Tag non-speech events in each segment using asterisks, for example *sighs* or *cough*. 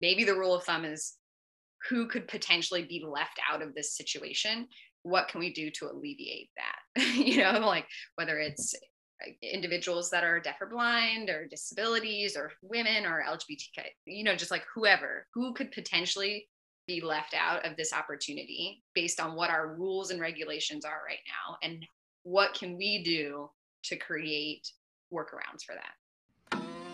maybe the rule of thumb is who could potentially be left out of this situation what can we do to alleviate that? *laughs* You know like whether it's individuals that are deaf or blind or disabilities or women or lgbtq you know just like whoever who could potentially be left out of this opportunity based on what our rules and regulations are right now and what can we do to create workarounds for that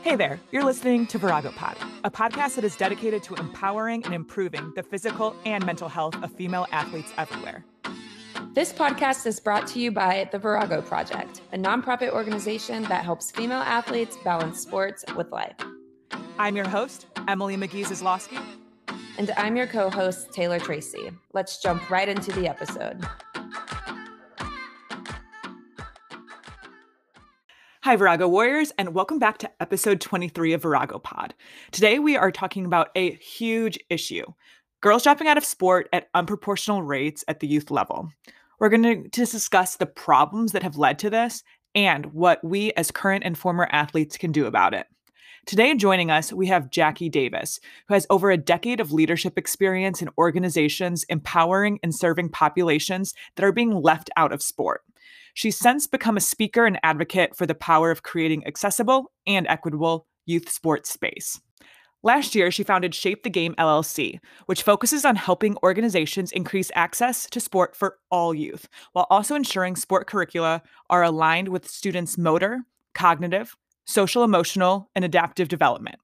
Hey there, you're listening to Virago Pod, a podcast that is dedicated to empowering and improving the physical and mental health of female athletes everywhere. This podcast is brought to you by the Virago Project, a nonprofit organization that helps female athletes balance sports with life. I'm your host, Emily McGee Zaslowski. And I'm your co host, Taylor Tracy. Let's jump right into the episode. Hi, Virago Warriors, and welcome back to episode 23 of Virago Pod. Today, we are talking about a huge issue girls dropping out of sport at unproportional rates at the youth level. We're going to discuss the problems that have led to this and what we as current and former athletes can do about it. Today, joining us, we have Jackie Davis, who has over a decade of leadership experience in organizations empowering and serving populations that are being left out of sport. She's since become a speaker and advocate for the power of creating accessible and equitable youth sports space. Last year, she founded Shape the Game LLC, which focuses on helping organizations increase access to sport for all youth, while also ensuring sport curricula are aligned with students' motor, cognitive, social emotional, and adaptive development.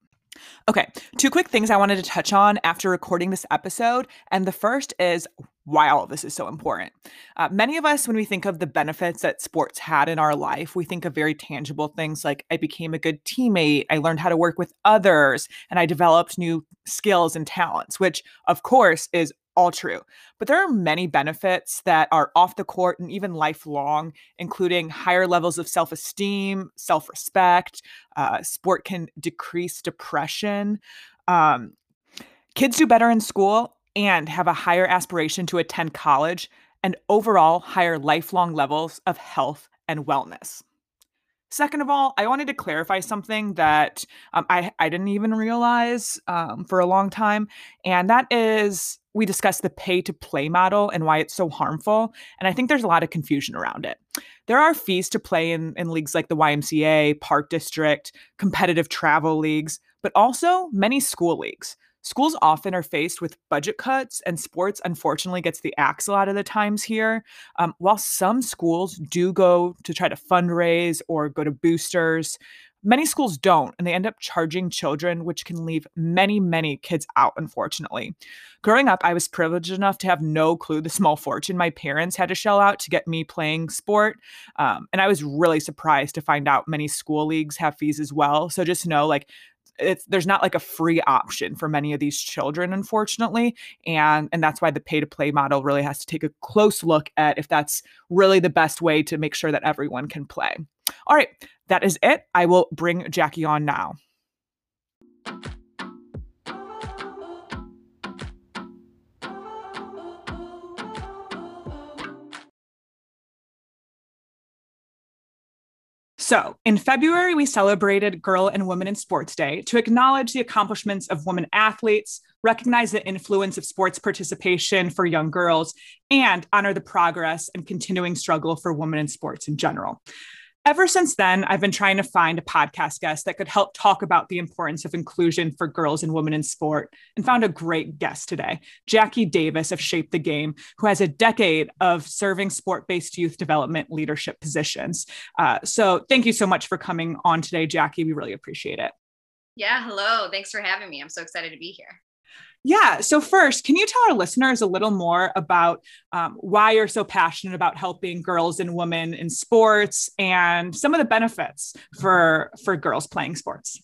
Okay, two quick things I wanted to touch on after recording this episode. And the first is why all of this is so important. Uh, many of us, when we think of the benefits that sports had in our life, we think of very tangible things like I became a good teammate, I learned how to work with others, and I developed new skills and talents, which of course is all true. But there are many benefits that are off the court and even lifelong, including higher levels of self esteem, self respect. Uh, sport can decrease depression. Um, kids do better in school and have a higher aspiration to attend college and overall higher lifelong levels of health and wellness. Second of all, I wanted to clarify something that um, I, I didn't even realize um, for a long time, and that is we discussed the pay to play model and why it's so harmful. And I think there's a lot of confusion around it. There are fees to play in, in leagues like the YMCA, Park District, competitive travel leagues, but also many school leagues. Schools often are faced with budget cuts, and sports unfortunately gets the axe a lot of the times here. Um, while some schools do go to try to fundraise or go to boosters, many schools don't, and they end up charging children, which can leave many, many kids out, unfortunately. Growing up, I was privileged enough to have no clue the small fortune my parents had to shell out to get me playing sport. Um, and I was really surprised to find out many school leagues have fees as well. So just know, like, it's there's not like a free option for many of these children unfortunately and and that's why the pay to play model really has to take a close look at if that's really the best way to make sure that everyone can play. All right that is it. I will bring jackie on now So, in February, we celebrated Girl and Women in Sports Day to acknowledge the accomplishments of women athletes, recognize the influence of sports participation for young girls, and honor the progress and continuing struggle for women in sports in general. Ever since then, I've been trying to find a podcast guest that could help talk about the importance of inclusion for girls and women in sport and found a great guest today, Jackie Davis of Shape the Game, who has a decade of serving sport based youth development leadership positions. Uh, so thank you so much for coming on today, Jackie. We really appreciate it. Yeah, hello. Thanks for having me. I'm so excited to be here. Yeah. So, first, can you tell our listeners a little more about um, why you're so passionate about helping girls and women in sports and some of the benefits for for girls playing sports?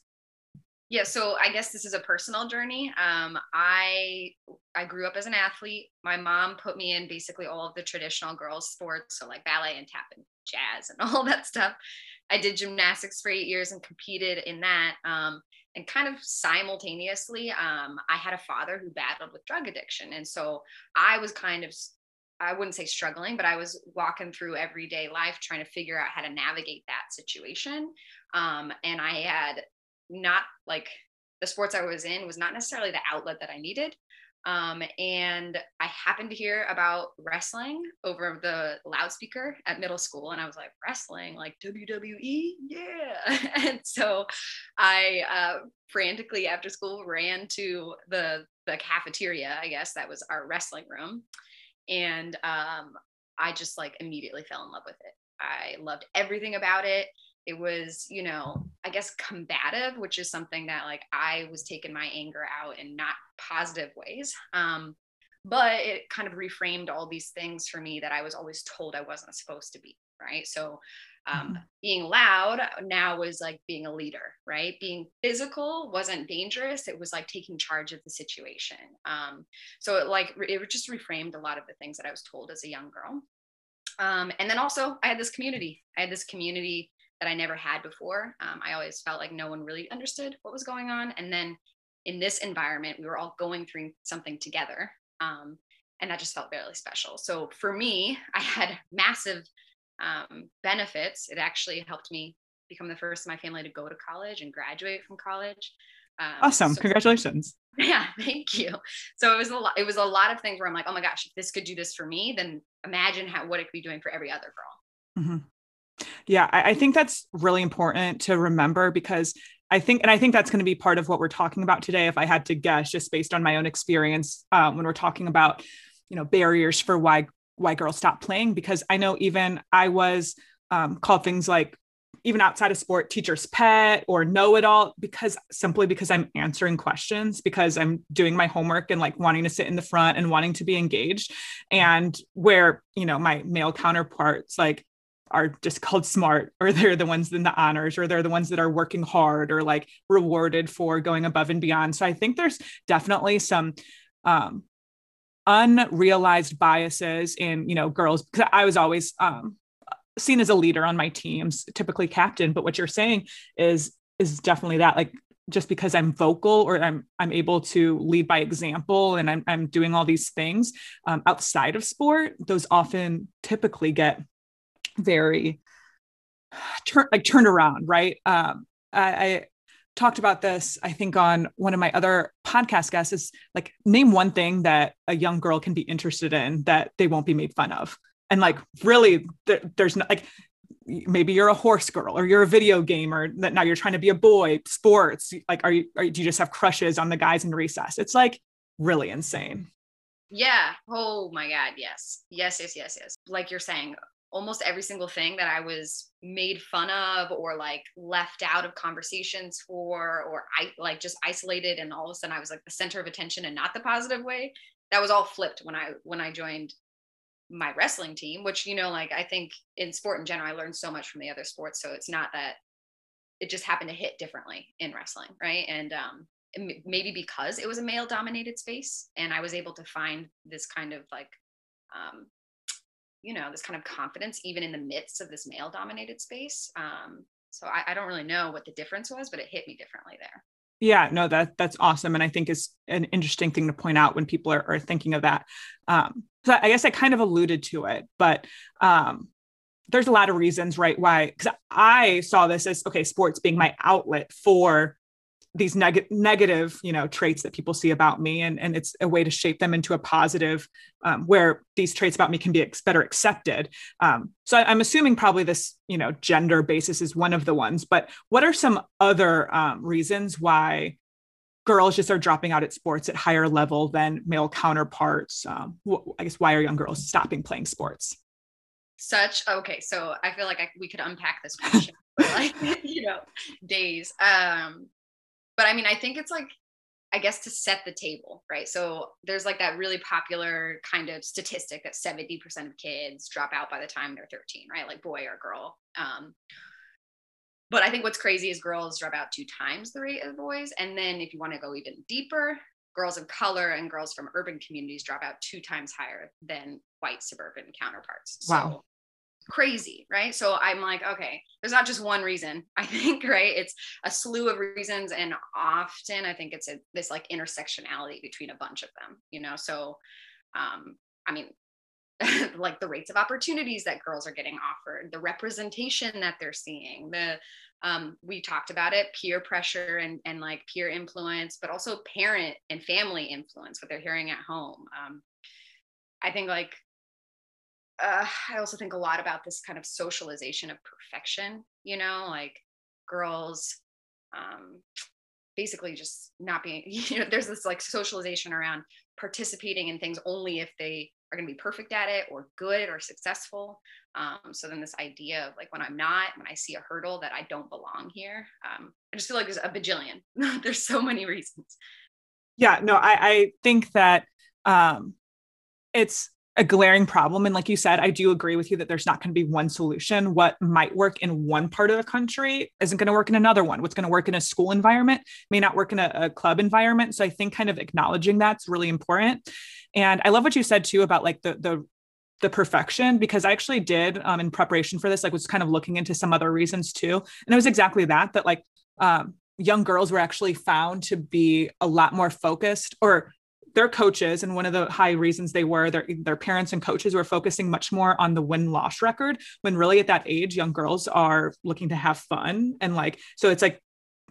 Yeah, so I guess this is a personal journey. Um, I I grew up as an athlete. My mom put me in basically all of the traditional girls sports, so like ballet and tap and jazz and *laughs* all that stuff. I did gymnastics for eight years and competed in that. Um, and kind of simultaneously um, i had a father who battled with drug addiction and so i was kind of i wouldn't say struggling but i was walking through everyday life trying to figure out how to navigate that situation um, and i had not like the sports I was in was not necessarily the outlet that I needed. Um, and I happened to hear about wrestling over the loudspeaker at middle school. And I was like, wrestling, like WWE? Yeah. *laughs* and so I uh, frantically after school ran to the, the cafeteria, I guess that was our wrestling room. And um, I just like immediately fell in love with it. I loved everything about it it was you know i guess combative which is something that like i was taking my anger out in not positive ways um, but it kind of reframed all these things for me that i was always told i wasn't supposed to be right? So um, mm-hmm. being loud now was like being a leader right? Being physical wasn't dangerous. It was like taking charge of the situation um, so it like it just reframed a lot of the things that i was told as a young girl. Um, and then also i had this community. I had this community that I never had before. Um, I always felt like no one really understood what was going on. And then in this environment, we were all going through something together. Um, and that just felt really special. So for me, *laughs* I had massive um, benefits. It actually helped me become the first in my family to go to college and graduate from college. Um, awesome! So, Congratulations. *laughs* Yeah, thank you. So it was a lot. It was a lot of things where I'm like, oh my gosh, if this could do this for me, then imagine how what it could be doing for every other girl. Mm-hmm. Yeah, I, I think that's really important to remember because I think, and I think that's going to be part of what we're talking about today. If I had to guess, just based on my own experience, um, when we're talking about, you know, barriers for why why girls stop playing, because I know even I was um, called things like even outside of sport, teacher's pet or know it all, because simply because I'm answering questions, because I'm doing my homework and like wanting to sit in the front and wanting to be engaged, and where you know my male counterparts like are just called smart or they're the ones in the honors or they're the ones that are working hard or like rewarded for going above and beyond. So i think there's definitely some um, unrealized biases in you know girls because i was always um, seen as a leader on my teams typically captain. But what you're saying is is definitely that like just because I'm vocal or I'm I'm able to lead by example and I'm I'm doing all these things um, outside of sport, those often typically get very *sighs* turn like turned around, right? Um, I, I talked about this, I think, on one of my other podcast guests is like, name one thing that a young girl can be interested in that they won't be made fun of. And like, really, there, there's not like, maybe you're a horse girl or you're a video gamer that now you're trying to be a boy, sports. Like, are you, are, do you just have crushes on the guys in recess? It's like really insane. Yeah. Oh my God. Yes. Yes. Yes. Yes. Yes. Like you're saying, almost every single thing that I was made fun of or like left out of conversations for or I like just isolated and all of a sudden I was like the center of attention and not the positive way that was all flipped when I when I joined my wrestling team which you know like I think in sport in general I learned so much from the other sports so it's not that it just happened to hit differently in wrestling right? And um maybe because it was a male dominated space and I was able to find this kind of like um, you know this kind of confidence even in the midst of this male dominated space um, so I, I don't really know what the difference was but it hit me differently there. Yeah no that that's awesome and i think is an interesting thing to point out when people are, are thinking of that um, so i guess i kind of alluded to it but um, there's a lot of reasons right why because i saw this as okay sports being my outlet for these neg- negative you know traits that people see about me and, and it's a way to shape them into a positive um, where these traits about me can be ex- better accepted. Um, so I, am assuming probably this you know gender basis is one of the ones but what are some other um, reasons why girls just are dropping out at sports at higher level than male counterparts? Um, wh- i guess why are young girls stopping playing sports? Such okay so i feel like I, we could unpack this question *laughs* like you know days. Um but I mean, I think it's like, I guess to set the table, right? So there's like that really popular kind of statistic that 70% of kids drop out by the time they're 13, right? Like boy or girl. Um, but I think what's crazy is girls drop out two times the rate of boys. And then if you want to go even deeper, girls of color and girls from urban communities drop out two times higher than white suburban counterparts. Wow. So crazy, right? So I'm like, okay, there's not just one reason. *laughs* I think, right? It's a slew of reasons, and often I think it's a, this like intersectionality between a bunch of them, you know. So, um, I mean, *laughs* like the rates of opportunities that girls are getting offered, the representation that they're seeing, the um, we talked about it peer pressure and, and like peer influence but also parent and family influence what they're hearing at home um, i think like uh, i also think a lot about this kind of socialization of perfection you know like girls um, basically just not being *laughs* you know there's this like socialization around participating in things only if they are going to be perfect at it or good or successful. Um, so then this idea of like when i'm not when i see a hurdle that i don't belong here um, i just feel like there's a bajillion. *laughs* There's so many reasons. Yeah no i, I think that um, it's a glaring problem. And like you said, I do agree with you that there's not going to be one solution. What might work in one part of the country isn't going to work in another one. What's going to work in a school environment may not work in a, a club environment. So I think kind of acknowledging that's really important. And I love what you said too about like the the the perfection because I actually did um, in preparation for this, like was kind of looking into some other reasons too. And it was exactly that, that like um, young girls were actually found to be a lot more focused or their coaches and one of the high reasons they were their, their parents and coaches were focusing much more on the win loss record when really at that age young girls are looking to have fun and like so it's like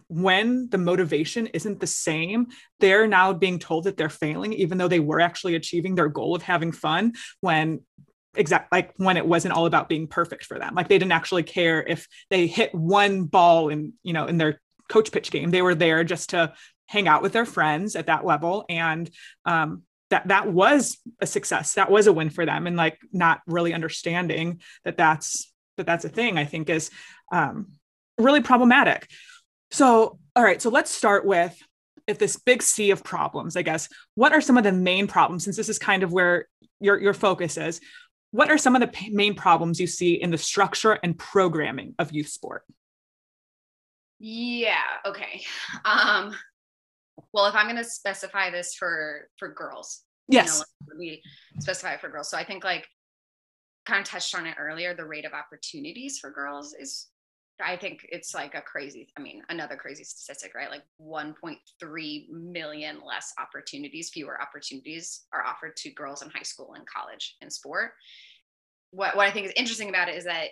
when the motivation isn't the same they're now being told that they're failing even though they were actually achieving their goal of having fun when exact like when it wasn't all about being perfect for them. Like they didn't actually care if they hit one ball in you know in their coach pitch game. They were there just to hang out with their friends at that level. And um, that that was a success. That was a win for them. And like not really understanding that that's that that's a thing i think is um, really problematic. So all right. So let's start with if this big sea of problems i guess what are some of the main problems since this is kind of where your your focus is what are some of the p- main problems you see in the structure and programming of youth sport? Yeah. Okay. Um well if i'm going to specify this for for girls yes you know, we specify it for girls. So i think like kind of touched on it earlier the rate of opportunities for girls is i think it's like a crazy i mean another crazy statistic right? Like 1.3 million less opportunities fewer opportunities are offered to girls in high school and college in sport. What, what i think is interesting about it is that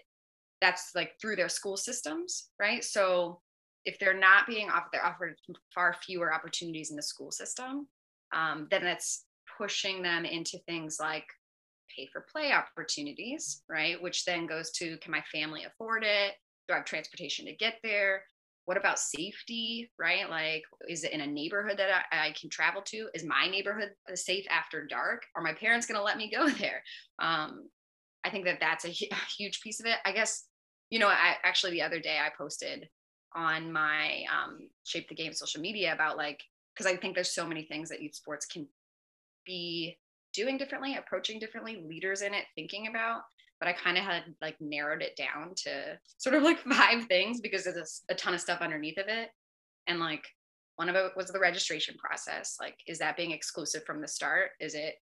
that's like through their school systems right? So if they're not being offered, they're offered far fewer opportunities in the school system, um, then that's pushing them into things like pay for play opportunities, right? Which then goes to can my family afford it? Do I have transportation to get there? What about safety, right? Like, is it in a neighborhood that I, I can travel to? Is my neighborhood safe after dark? Are my parents going to let me go *laughs* there? Um, I think that that's a, a huge piece of it. I guess, you know, I actually the other day I posted on my um, shape the game social media about like because i think there's so many things that youth sports can be doing differently approaching differently leaders in it thinking about but i kind of had like narrowed it down to sort of like *laughs* five things because there's a, a ton of stuff underneath of it. And like one of it was the registration process like is that being exclusive from the start? Is it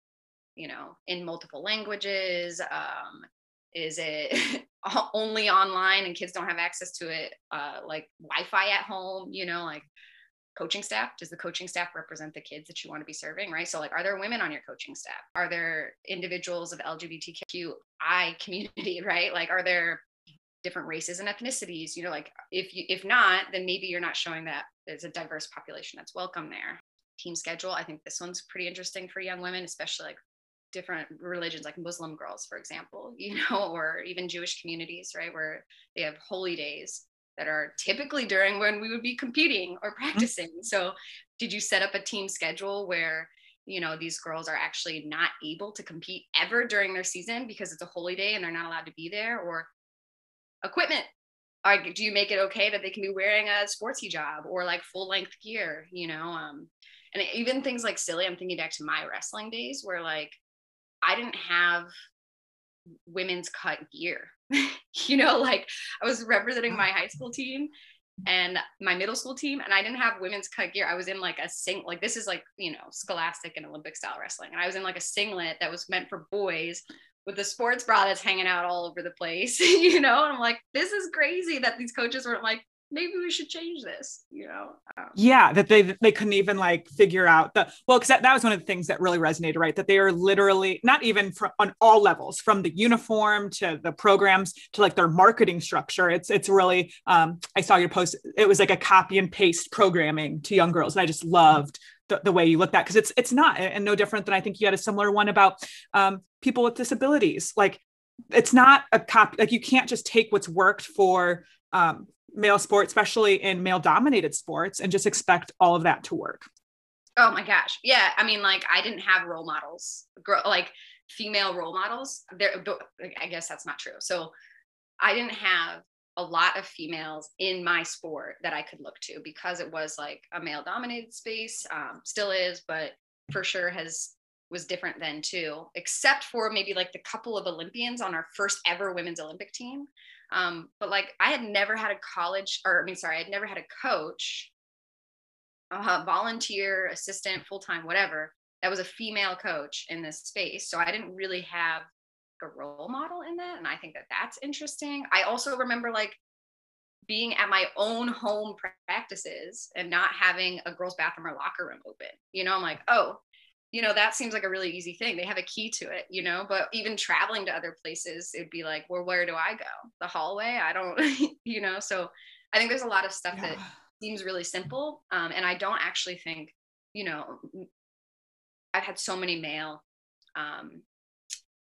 you know in multiple languages? Um, is it *laughs* *laughs* only online and kids don't have access to it uh, like wi-fi at home you know like coaching staff does the coaching staff represent the kids that you want to be serving right? So like are there women on your coaching staff? Are there individuals of lgbtqi community *laughs* right? Like are there different races and ethnicities? You know like if you if not then maybe you're not showing that there's a diverse population that's welcome there. Team schedule i think this one's pretty interesting for young women especially like different religions like muslim girls for example you *laughs* know or even jewish communities right where they have holy days that are typically during when we would be competing or mm-hmm. practicing mm-hmm. so did you set up a team schedule where you know these girls are actually not able to compete ever during their season because it's a holy day and they're not allowed to be there or equipment like do you make it okay that they can be wearing a sports hijab or like full length gear you know um and even things like silly i'm thinking back to my wrestling days where like I didn't have women's cut gear. *laughs* you know, like I was representing my high school team and my middle school team and I didn't have women's cut gear. I was in like a sing like this is like, you know, scholastic and Olympic style wrestling. And I was in like a singlet that was meant for boys with the sports bra that's hanging out all over the place, *laughs* you know? And I'm like, this is crazy that these coaches weren't like, maybe we should change this you know um, yeah that they they couldn't even like figure out the well because that, that was one of the things that really resonated right? That they are literally not even from on all levels from the uniform to the programs to like their marketing structure. It's it's really um i saw your post it was like a copy and paste programming to young girls and i just loved the, the way you looked at because it's it's not and no different than i think you had a similar one about um, people with disabilities. Like it's not a copy like you can't just take what's worked for um, male sports especially in male dominated sports and just expect all of that to work. Oh my gosh. Yeah i mean like i didn't have role models like female role models. There i guess that's not true. So i didn't have a lot of females in my sport that i could look to because it was like a male dominated space um, still is but for sure has was different then too, except for maybe like the couple of Olympians on our first ever women's Olympic team. Um, but like I had never had a college, or I mean, sorry, I had never had a coach, a volunteer, assistant, full time, whatever. That was a female coach in this space. So I didn't really have a role model in that. And I think that that's interesting. I also remember like being at my own home practices and not having a girls' bathroom or locker room open. You know, I'm like, oh, you know that seems like a really easy thing. They have a key to it you know but even traveling to other places it'd be like well where do i go? The hallway? I don't *laughs* you know? So i think there's a lot of stuff yeah. that seems really simple um, and i don't actually think you know i've had so many male um,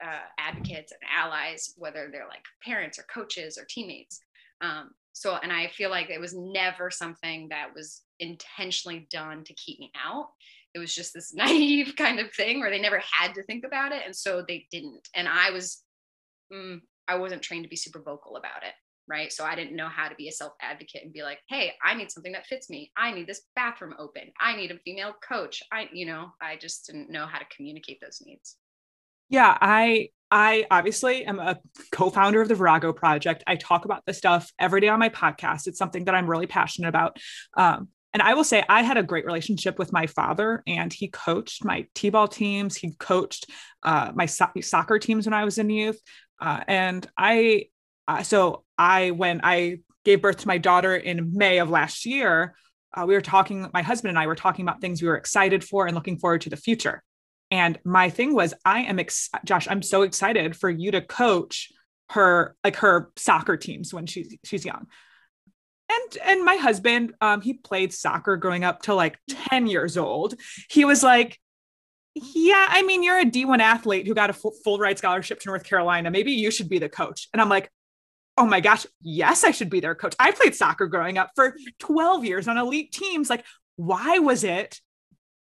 uh, advocates and allies whether they're like parents or coaches or teammates um, so and i feel like it was never something that was intentionally done to keep me out it was just this *laughs* naive kind of thing where they never had to think about it and so they didn't and i was mm, i wasn't trained to be super vocal about it right so i didn't know how to be a self advocate and be like hey i need something that fits me i need this bathroom open i need a female coach i you know i just didn't know how to communicate those needs yeah i I obviously am a co founder of the Virago Project. I talk about this stuff every day on my podcast. It's something that I'm really passionate about. Um, and I will say I had a great relationship with my father, and he coached my t-ball teams. He coached uh, my so- soccer teams when I was in youth, uh, and I. Uh, so I, when I gave birth to my daughter in May of last year, uh, we were talking. My husband and I were talking about things we were excited for and looking forward to the future. And my thing was, I am ex- Josh. I'm so excited for you to coach her like her soccer teams when she's she's young and and my husband um he played soccer growing up till like 10 years old. He was like yeah i mean you're a d1 athlete who got a full, full ride scholarship to north carolina. Maybe you should be the coach. And i'm like oh my gosh yes i should be their coach. I played soccer growing up for 12 years on elite teams. Like why was it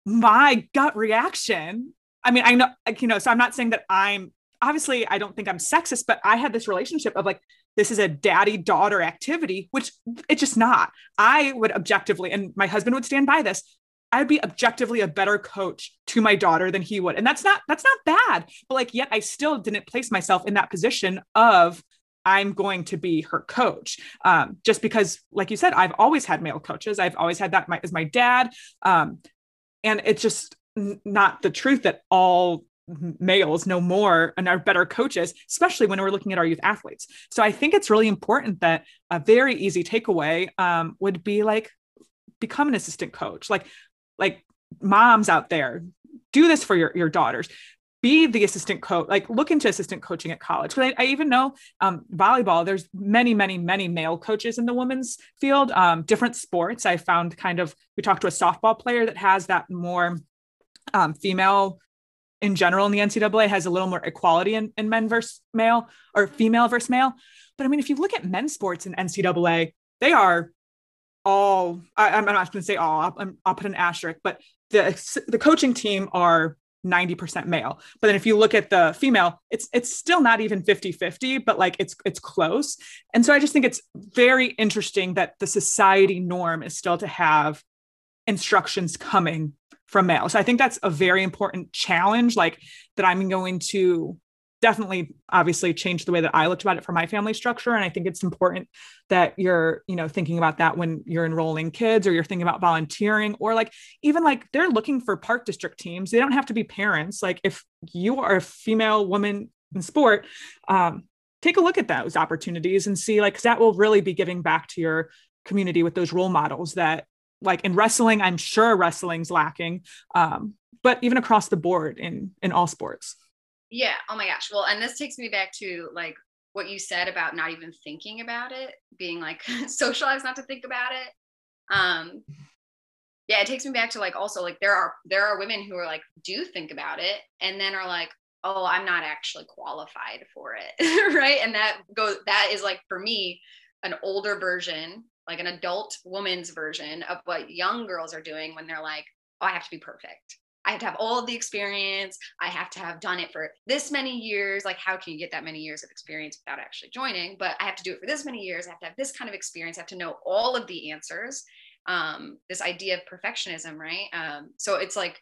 my gut reaction? I mean i know like, you know so i'm not saying that i'm obviously i don't think i'm sexist but i had this relationship of like this is a daddy daughter activity, which it's just not. I would objectively, and my husband would stand by this. I'd be objectively a better coach to my daughter than he would. And that's not that's not bad. But like yet I still didn't place myself in that position of I'm going to be her coach. Um, just because, like you said, I've always had male coaches. I've always had that my, as my dad. Um, and it's just not the truth that all males know more and are better coaches, especially when we're looking at our youth athletes. So I think it's really important that a very easy takeaway um, would be like become an assistant coach. Like, like moms out there, do this for your, your daughters. Be the assistant coach, like look into assistant coaching at college. But I, I even know um, volleyball, there's many, many, many male coaches in the women's field, um, different sports. I found kind of, we talked to a softball player that has that more um, female in general in the NCAA has a little more equality in, in men versus male or female versus male. But I mean, if you look at men's sports in NCAA, they are all, I, am not going to say all, I'll, I'll put an asterisk, but the, the coaching team are 90% male. But then if you look at the female, it's it's still not even 50-50, but like it's it's close. And so I just think it's very interesting that the society norm is still to have instructions coming from male. So I think that's a very important challenge, like that I'm going to definitely obviously change the way that I looked about it for my family structure. And I think it's important that you're, you know, thinking about that when you're enrolling kids or you're thinking about volunteering or like even like they're looking for park district teams. They don't have to be parents. Like if you are a female woman in sport, um, take a look at those opportunities and see like that will really be giving back to your community with those role models that like in wrestling i'm sure wrestling's lacking um, but even across the board in in all sports. Yeah. Oh my gosh. Well and this takes me back to like what you said about not even thinking about it being like *laughs* socialized not to think about it. Um yeah it takes me back to like also like there are there are women who are like do think about it and then are like oh i'm not actually qualified for it. *laughs* Right? And that goes that is like for me an older version like an adult woman's version of what young girls are doing when they're like oh i have to be perfect I have to have all the experience. I have to have done it for this many years. Like, how can you get that many years of experience without actually joining? But I have to do it for this many years. I have to have this kind of experience. I have to know all of the answers. Um, this idea of perfectionism, right? Um, so it's like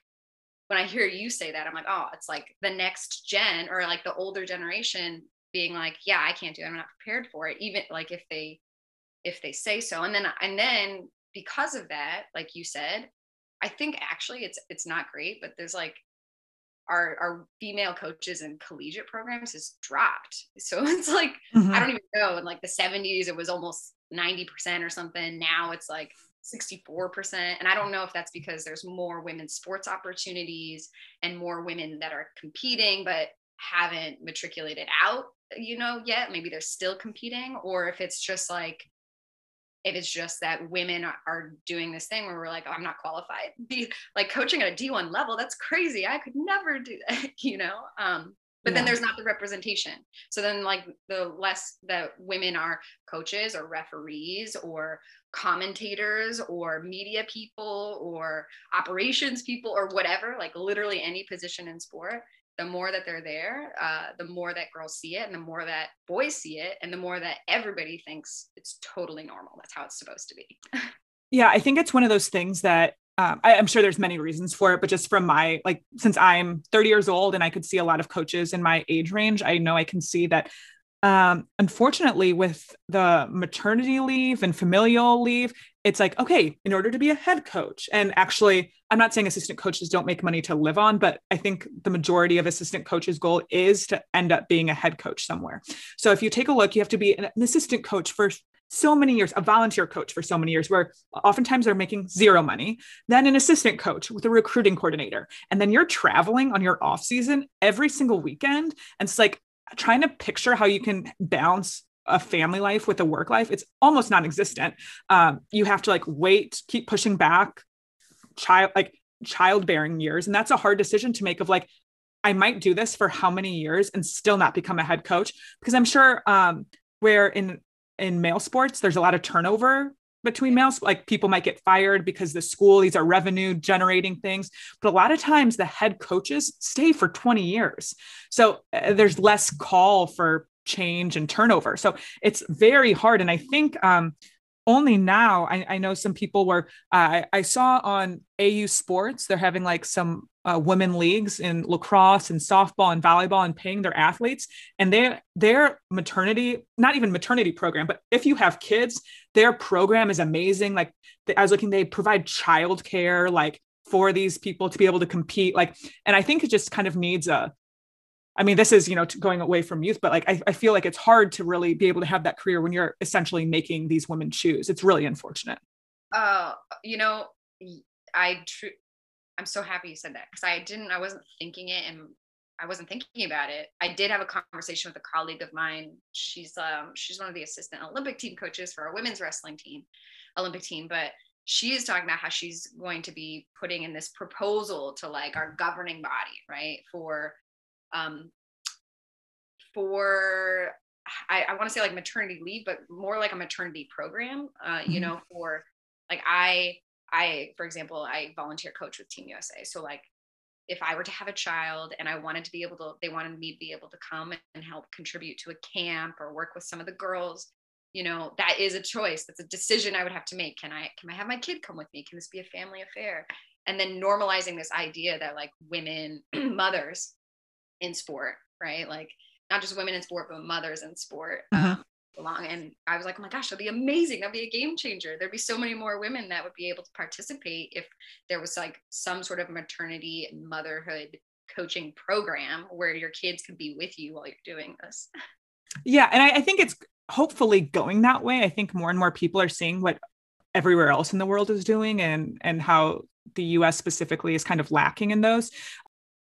when I hear you say that, I'm like, oh, it's like the next gen or like the older generation being like, yeah, I can't do it. I'm not prepared for it. Even like if they if they say so. And then and then because of that, like you said, I think actually it's it's not great, but there's like our our female coaches and collegiate programs has dropped. *laughs* So it's like mm-hmm. I don't even know. In like the 70s, it was almost 90% or something. Now it's like 64%. And I don't know if that's because there's more women's sports opportunities and more women that are competing, but haven't matriculated out, you know, yet. Maybe they're still competing, or if it's just like if it's just that women are doing this thing where we're like, oh, I'm not qualified. *laughs* Be like coaching at a D1 level, that's crazy. I could never do *laughs* that, you know? Um, but yeah. then there's not the representation. So then like the less that women are coaches or referees or commentators or media people or operations people or whatever, like literally any position in sport, the more that they're there, uh, the more that girls see it, and the more that boys see it, and the more that everybody thinks it's totally normal. That's how it's supposed to be. *laughs* yeah, I think it's one of those things that um, I, am sure there's many reasons for it, but just from my like, since I'm 30 years old and I could see a lot of coaches in my age range, I know I can see that um, unfortunately, with the maternity leave and familial leave, it's like, okay, in order to be a head coach, and actually, I'm not saying assistant coaches don't make money to live on, but I think the majority of assistant coaches' goal is to end up being a head coach somewhere. So if you take a look, you have to be an, an assistant coach for so many years, a volunteer coach for so many years, where oftentimes they're making zero money, then an assistant coach with a recruiting coordinator. And then you're traveling on your off season every single weekend. And it's like, trying to picture how you can balance a family life with a work life it's almost non-existent. Um, you have to like wait keep pushing back child like childbearing years. And that's a hard decision to make of like i might do this for how many years and still not become a head coach. Because i'm sure um, where in in male sports there's a lot of turnover between males like people might get fired because the school these are revenue generating things. But a lot of times the head coaches stay for 20 years. So uh, there's less call for change and turnover. So it's very hard. And i think um, only now I, I, know some people were uh, I, saw on au sports they're having like some uh, women leagues in lacrosse and softball and volleyball and paying their athletes. And their their maternity not even maternity program but if you have kids their program is amazing. Like i was looking they provide childcare like for these people to be able to compete. Like and i think it just kind of needs a I mean, this is, you know, going away from youth, but like, I, I feel like it's hard to really be able to have that career when you're essentially making these women choose. It's really unfortunate. Uh, you know, I, tr- I'm so happy you said that because I didn't, I wasn't thinking it and I wasn't thinking about it. I did have a conversation with a colleague of mine. She's, um, she's one of the assistant Olympic team coaches for our women's wrestling team, Olympic team, but she is talking about how she's going to be putting in this proposal to like our governing body, right, for um, for I, I want to say like maternity leave, but more like a maternity program. Uh, you mm-hmm. know, for like I I for example I volunteer coach with Team USA, so like if I were to have a child and I wanted to be able to, they wanted me to be able to come and help contribute to a camp or work with some of the girls, you know, that is a choice. That's a decision I would have to make. Can I, can I have my kid come with me? Can this be a family affair? And then normalizing this idea that like women, *clears throat* mothers in sport, right? Like not just women in sport, but mothers in sport. Uh-huh. Um, belong. And I was like, oh my gosh, that'd be amazing. That'd be a game changer. There'd be so many more women that would be able to participate if there was like some sort of maternity and motherhood coaching program where your kids could be with you while you're doing this. Yeah. And I, I think it's hopefully going that way. I think more and more people are seeing what everywhere else in the world is doing and and how the US specifically is kind of lacking in those.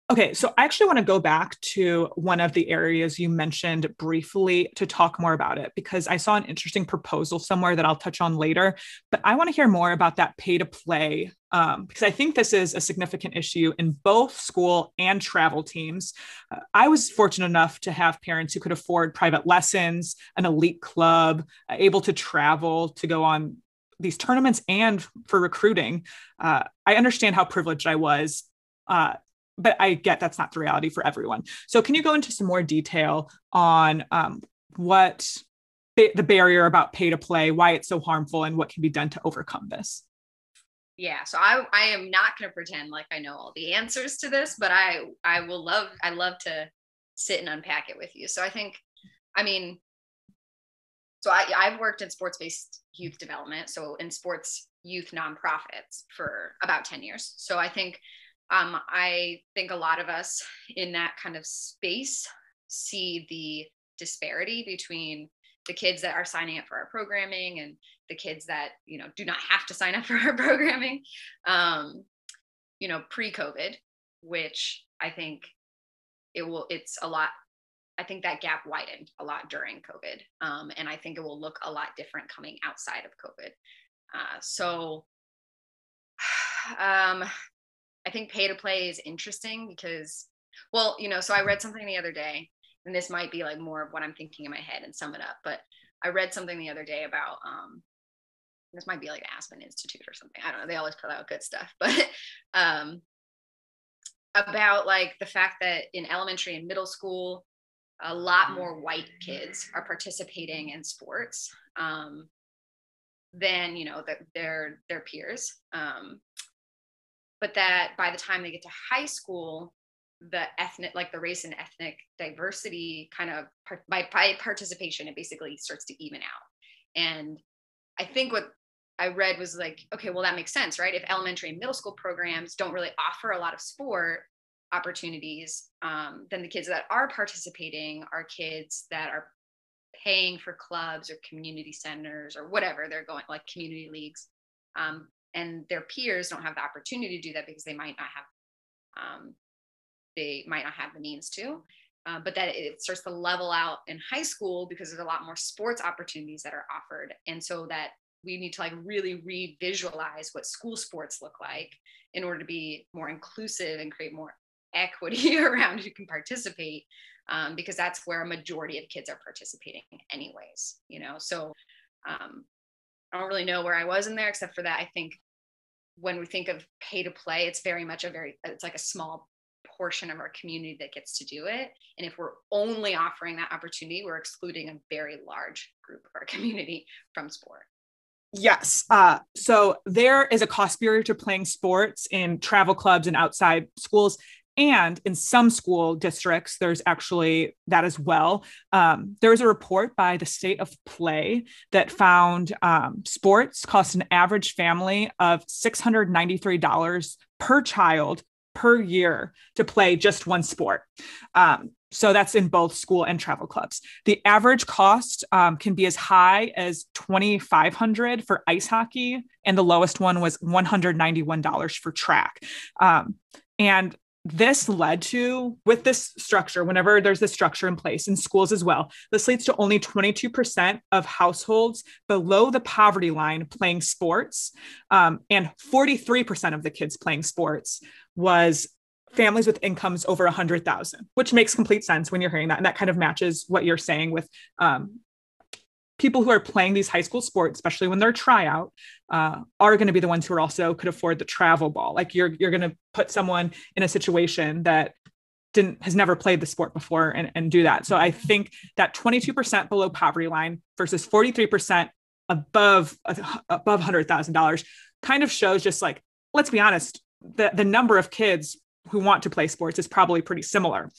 Okay, so I actually want to go back to one of the areas you mentioned briefly to talk more about it because I saw an interesting proposal somewhere that I'll touch on later. But I want to hear more about that pay to play um, because I think this is a significant issue in both school and travel teams. Uh, I was fortunate enough to have parents who could afford private lessons, an elite club, uh, able to travel to go on these tournaments and for recruiting. Uh, I understand how privileged I was uh, but I get that's not the reality for everyone. So, can you go into some more detail on um, what ba- the barrier about pay to play, why it's so harmful, and what can be done to overcome this? Yeah, so I I am not going to pretend like I know all the answers to this, but I I will love I love to sit and unpack it with you. So I think, I mean, so I I've worked in sports based youth development, so in sports youth nonprofits for about ten years. So I think um, I think a lot of us in that kind of space see the disparity between the kids that are signing up for our programming and the kids that you know do not have to sign up *laughs* for our programming um, you know pre-covid which i think it will it's a lot i think that gap widened a lot during covid um, and i think it will look a lot different coming outside of covid. Uh, so *sighs* um, I think pay to play is interesting because, well, you know, so I read something the other day, and this might be like more of what I'm thinking in my head and sum it up, but I read something the other day about, um, this might be like Aspen Institute or something. I don't know. They always put out good stuff, *laughs* but um, about like the fact that in elementary and middle school, a lot more white kids are participating in sports um, than you know the, their their peers. Um, but that by the time they get to high school the ethnic like the race and ethnic diversity kind of by, by participation it basically starts to even out. And i think what i read was like okay well that makes sense right? If elementary and middle school programs don't really offer a lot of sport opportunities um, then the kids that are participating are kids that are paying for clubs or community centers or whatever they're going like community leagues. Um, and their peers don't have the opportunity to do that because they might not have um, they might not have the means to uh, but that it starts to level out in high school because there's a lot more sports opportunities that are offered. And so that we need to like really re-visualize what school sports look like in order to be more inclusive and create more *laughs* equity *laughs* around who can participate um, because that's where a majority of kids are participating anyways you know? So um, i don't really know where i was in there except for that i think when we think of pay to play, it's very much a very, it's like a small portion of our community that gets to do it. And if we're only offering that opportunity, we're excluding a very large group of our community from sport. Yes. Uh, so there is a cost barrier to playing sports in travel clubs and outside schools. And in some school districts, there's actually that as well. Um, there was a report by the state of play that found um, sports cost an average family of $693 per child per year to play just one sport. Um, so that's in both school and travel clubs. The average cost um, can be as high as $2,500 for ice hockey, and the lowest one was $191 for track. Um, and this led to with this structure whenever there's this structure in place in schools as well this leads to only 22% of households below the poverty line playing sports. Um, and 43% of the kids playing sports was families with incomes over 100000 which makes complete sense when you're hearing that. And that kind of matches what you're saying with um, people who are playing these high school sports, especially when they're tryout, uh, are going to be the ones who are also could afford the travel ball. Like you're you're going to put someone in a situation that didn't has never played the sport before and, and do that. So I think that 22% below poverty line versus 43% above above hundred thousand dollars kind of shows just like let's be honest, the the number of kids who want to play sports is probably pretty similar.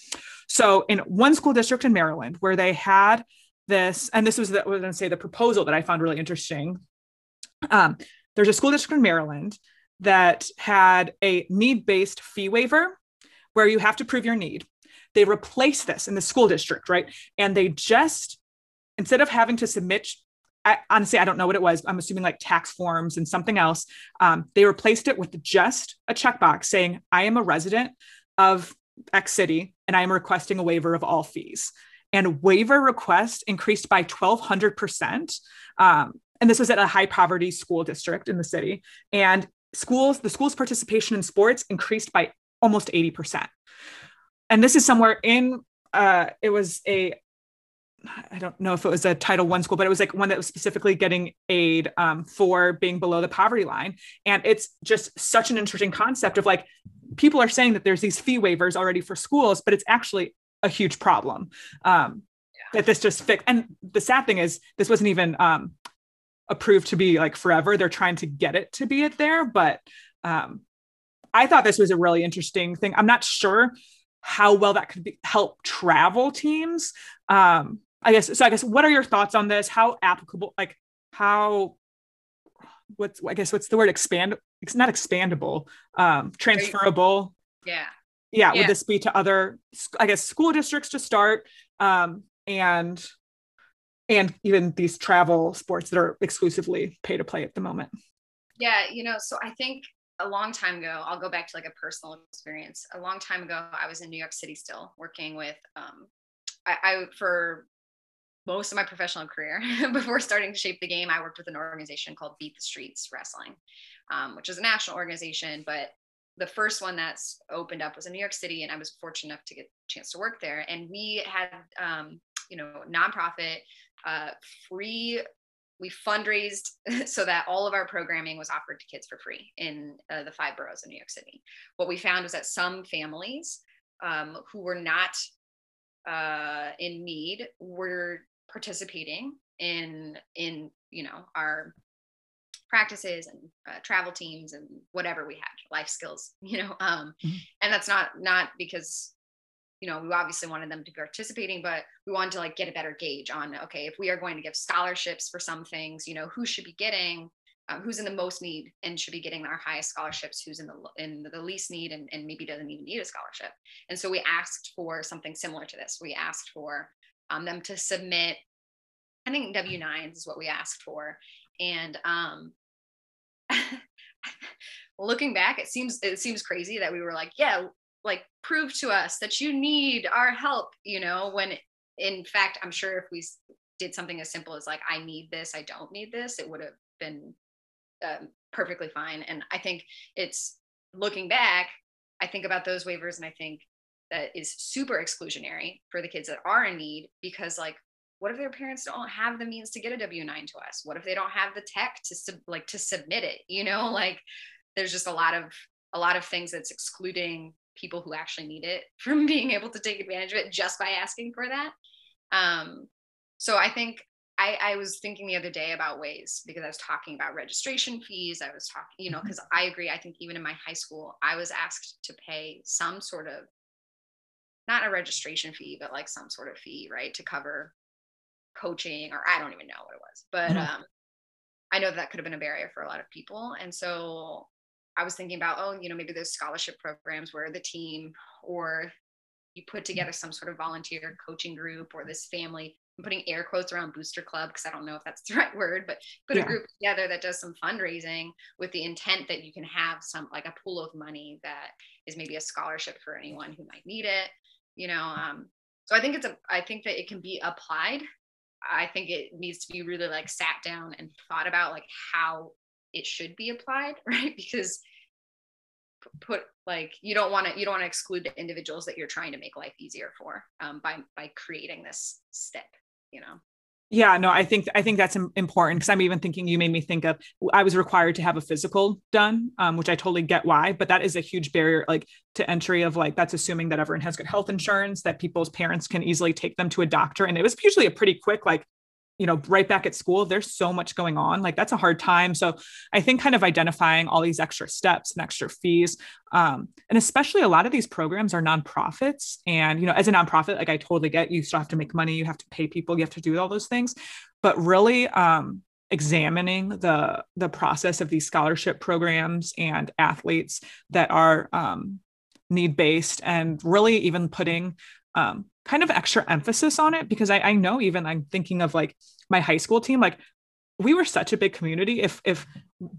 So in one school district in Maryland where they had this, and this was the, was going to say the proposal that I found really interesting. Um, there's a school district in Maryland that had a need based fee waiver where you have to prove your need. They replaced this in the school district, right? And they just, instead of having to submit I, honestly, I don't know what it was. I'm assuming like tax forms and something else. Um, they replaced it with just a checkbox saying, I am a resident of X city and I am requesting a waiver of all fees. And waiver requests increased by 1,200%. Um, and this was at a high poverty school district in the city. And schools, the school's participation in sports increased by almost 80%. And this is somewhere in, uh, it was a I don't know if it was a Title One school, but it was like one that was specifically getting aid um, for being below the poverty line. And it's just such an interesting concept of like people are saying that there's these fee waivers already for schools, but it's actually a huge problem um, yeah. that this just fixed. And the sad thing is, this wasn't even um, approved to be like forever. They're trying to get it to be it there, but um, I thought this was a really interesting thing. I'm not sure how well that could be, help travel teams. Um, I guess so. I guess what are your thoughts on this? How applicable? Like how? What's I guess what's the word? Expand? It's not expandable. Um, transferable. Yeah. Yeah. Yeah. Would this be to other? I guess school districts to start, um, and and even these travel sports that are exclusively pay to play at the moment. Yeah, you know, so I think a long time ago, I'll go back to like a personal experience. A long time ago, I was in New York City still working with um, I, I, for most of my professional career *laughs* before starting to shape the game i worked with an organization called beat the streets wrestling um, which is a national organization but the first one that's opened up was in new york city and i was fortunate enough to get a chance to work there. And we had um, you know nonprofit uh, free we fundraised *laughs* so that all of our programming was offered to kids for free in uh, the five boroughs of new york city. What we found was that some families um, who were not uh, in need were participating in in you know our practices and uh, travel teams and whatever we had life skills *laughs* you know um mm-hmm. and that's not not because you know we obviously wanted them to be participating but we wanted to like get a better gauge on okay if we are going to give scholarships for some things you know who should be getting um, who's in the most need and should be getting our highest scholarships who's in the in the least need and, and maybe doesn't even need a scholarship and so we asked for something similar to this we asked for um, them to submit I think W9s is what we asked for. And um, *laughs* looking back, it seems it seems crazy that we were like, yeah, like prove to us that you need our help, you know, when in fact, I'm sure if we did something as simple as like, I need this, I don't need this, it would have been um, perfectly fine. And I think it's looking back, I think about those waivers and I think that is super exclusionary for the kids that are in need because like what if their parents don't have the means to get a w9 to us what if they don't have the tech to sub- like to submit it you know *laughs* like there's just a lot of a lot of things that's excluding people who actually need it *laughs* from being able to take advantage of it just by asking for that um, so i think I, I was thinking the other day about ways because I was talking about registration fees. I was talking, you know, because mm-hmm. I agree. I think even in my high school, I was asked to pay some sort of not a registration fee, but like some sort of fee, right, to cover coaching or I don't even know what it was. But mm-hmm. um, I know that could have been a barrier for a lot of people. And so I was thinking about, oh, you know, maybe those scholarship programs where the team or you put together some sort of volunteer coaching group or this family. I'm putting air quotes around booster club because I don't know if that's *laughs* the right word, but put yeah. a group together that does some fundraising with the intent that you can have some like a pool of money that is maybe a scholarship for anyone who might need it. You know, um, so I think it's a I think that it can be applied I think it needs to be really like sat down and thought about like how it should be applied, *laughs* right? Because put like you don't want to you don't want to exclude the individuals that you're trying to make life easier for um, by by creating this step, you know yeah no i think i think that's important because i'm even thinking you made me think of i was required to have a physical done um, which i totally get why but that is a huge barrier like to entry of like that's assuming that everyone has good health insurance that people's parents can easily take them to a doctor and it was usually a pretty quick like you know right back at school there's so much going on like that's a hard time. So i think kind of identifying all these extra steps and extra fees um, and especially a lot of these programs are nonprofits and you know as a nonprofit like i totally get you still have to make money you have to pay people you have to do all those things. But really um, examining the the process of these scholarship programs and athletes that are um, need based and really even putting um, kind of extra emphasis on it because I, I know even I'm thinking of like my high school team, like we were such a big community. If if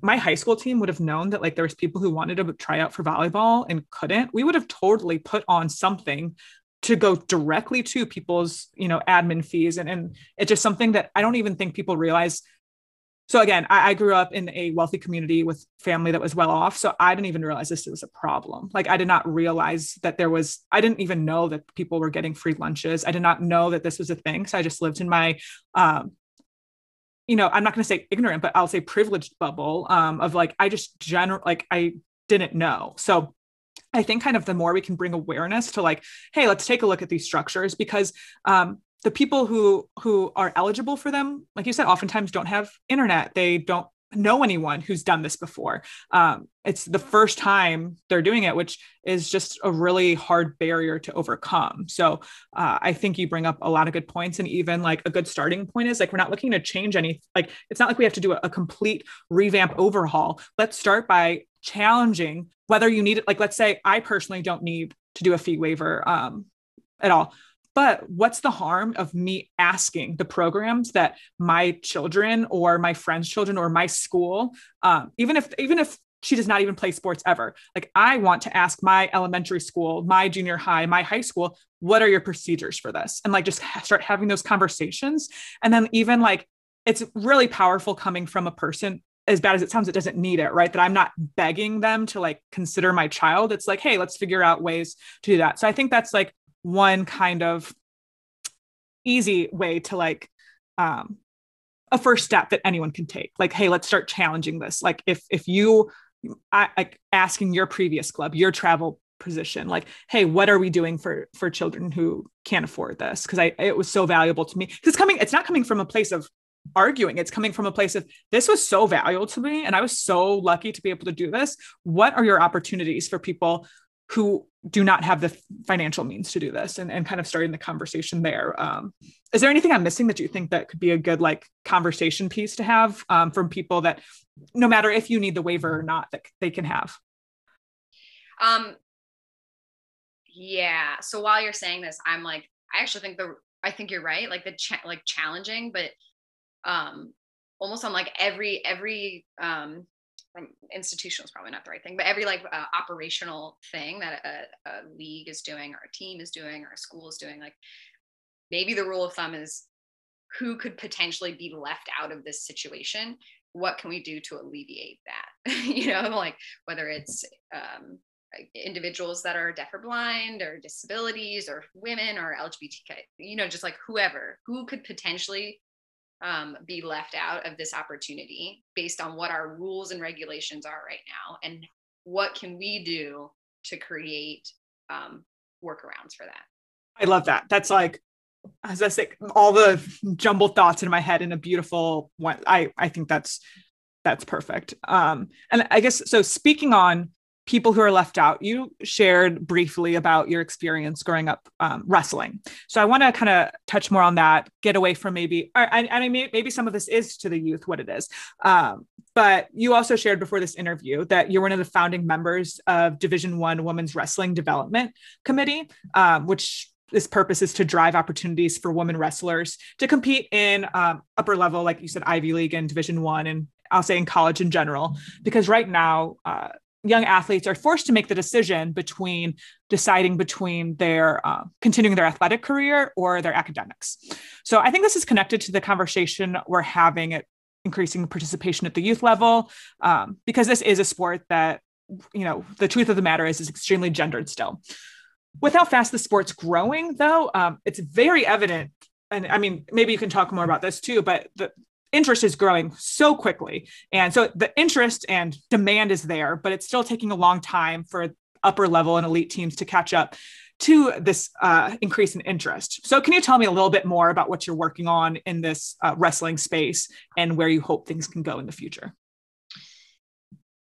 my high school team would have known that like there was people who wanted to try out for volleyball and couldn't, we would have totally put on something to go directly to people's, you know, admin fees. And, and it's just something that I don't even think people realize. So again, I, I grew up in a wealthy community with family that was well off. So I didn't even realize this was a problem. Like I did not realize that there was, I didn't even know that people were getting free lunches. I did not know that this was a thing. So I just lived in my um, you know, I'm not going to say ignorant, but I'll say privileged bubble um, of like, I just general, like, I didn't know. So I think kind of the more we can bring awareness to like, hey, let's take a look at these structures because um, the people who who are eligible for them, like you said, oftentimes don't have internet. They don't know anyone who's done this before. Um, it's the first time they're doing it, which is just a really hard barrier to overcome. So uh, I think you bring up a lot of good points, and even like a good starting point is like we're not looking to change any. Like it's not like we have to do a, a complete revamp overhaul. Let's start by challenging whether you need it. Like let's say I personally don't need to do a fee waiver um, at all but what's the harm of me asking the programs that my children or my friends' children or my school, um, even if even if she does not even play sports ever. Like I want to ask my elementary school, my junior high, my high school, what are your procedures for this? And like just start having those conversations. And then even like it's really powerful coming from a person as bad as it sounds, it doesn't need it, right? That I'm not begging them to like consider my child. It's like, hey, let's figure out ways to do that. So I think that's like one kind of easy way to like um a first step that anyone can take. Like hey let's start challenging this. Like if if you I, like asking your previous club your travel position like hey what are we doing for for children who can't afford this? Because i it was so valuable to me. Because coming it's not coming from a place of arguing. It's coming from a place of this was so valuable to me and i was so lucky to be able to do this. What are your opportunities for people who do not have the financial means to do this and, and kind of starting the conversation there. Um, is there anything I'm missing that you think that could be a good like conversation piece to have um, from people that no matter if you need the waiver or not, that they can have? Um, yeah. So while you're saying this, I'm like, I actually think the, I think you're right. Like the, cha- like challenging, but um, almost on like every, every um, institutional is probably not the right thing, but every like uh, operational thing that a, a, league is doing or a team is doing or a school is doing, like maybe the rule of thumb is who could potentially be left out of this situation. What can we do to alleviate that? *laughs* you know, like whether it's um, individuals that are deaf or blind or disabilities or women or LGBTQ, you know, just like whoever who could potentially um, be left out of this opportunity based on what our rules and regulations are right now and what can we do to create um, workarounds for that? I love that. That's like as i say all the jumbled thoughts in my head in a beautiful one. I i think that's that's perfect. Um and i guess so speaking on people who are left out. You shared briefly about your experience growing up um, wrestling. So I want to kind of touch more on that, get away from maybe, I, I mean, maybe some of this is to the youth what it is. Um, but you also shared before this interview that you're one of the founding members of Division One Women's Wrestling Development Committee, um, which this purpose is to drive opportunities for women wrestlers to compete in um, upper level, like you said, Ivy League and Division One, and I'll say in college in general, because right now uh, young athletes are forced to make the decision between deciding between their uh, continuing their athletic career or their academics. So I think this is connected to the conversation we're having at increasing participation at the youth level, um, because this is a sport that, you know, the truth of the matter is is extremely gendered still. With how fast the sport's growing, though, um, it's very evident and I mean, maybe you can talk more about this too, but the, interest is growing so quickly. And so the interest and demand is there, but it's still taking a long time for upper level and elite teams to catch up to this uh, increase in interest. So, can you tell me a little bit more about what you're working on in this uh, wrestling space and where you hope things can go in the future?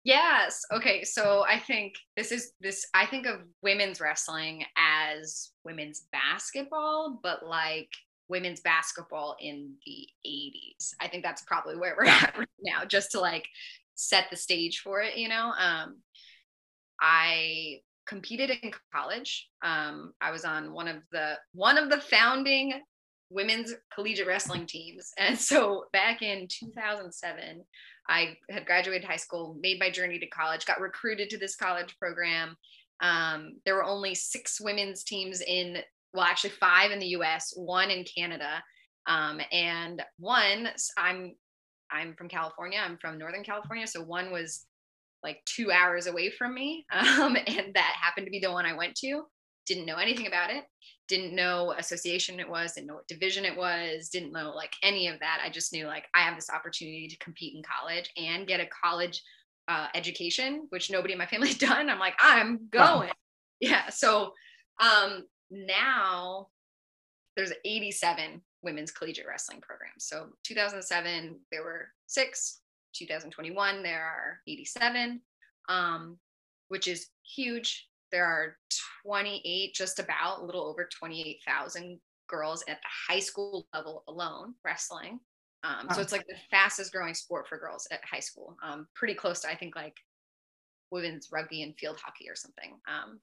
Yes. Okay. So I think this is this, I think of women's wrestling as women's basketball, but like women's basketball in the 80s. I think that's probably where we're at right now, just to like set the stage for it, you know. Um, I competed in college. Um, I was on one of the one of the founding women's collegiate wrestling teams. *laughs* And so back in 2007, I had graduated high school, made my journey to college, got recruited to this college program. Um, there were only six women's teams in, well, actually five in the US, one in Canada. Um, and one, I'm I'm from California. I'm from Northern California. So one was like two hours away from me. *laughs* Um, and that happened to be the one I went to. Didn't know anything about it. Didn't know what association it was. Didn't know what division it was. Didn't know like any of that. I just knew like I have this opportunity to compete in college and get a college uh, education, which nobody in my *laughs* family done. I'm like, I'm going. Wow. Yeah. So um, now there's 87 women's collegiate wrestling programs. So 2007, there were six. 2021, there are 87, um, which is huge. There are 28, just about a little over 28,000 girls at the high school level alone wrestling. Um, wow. So it's like the fastest growing sport for girls at high school. Um, pretty close to, I think, like women's rugby and field hockey or something. Um,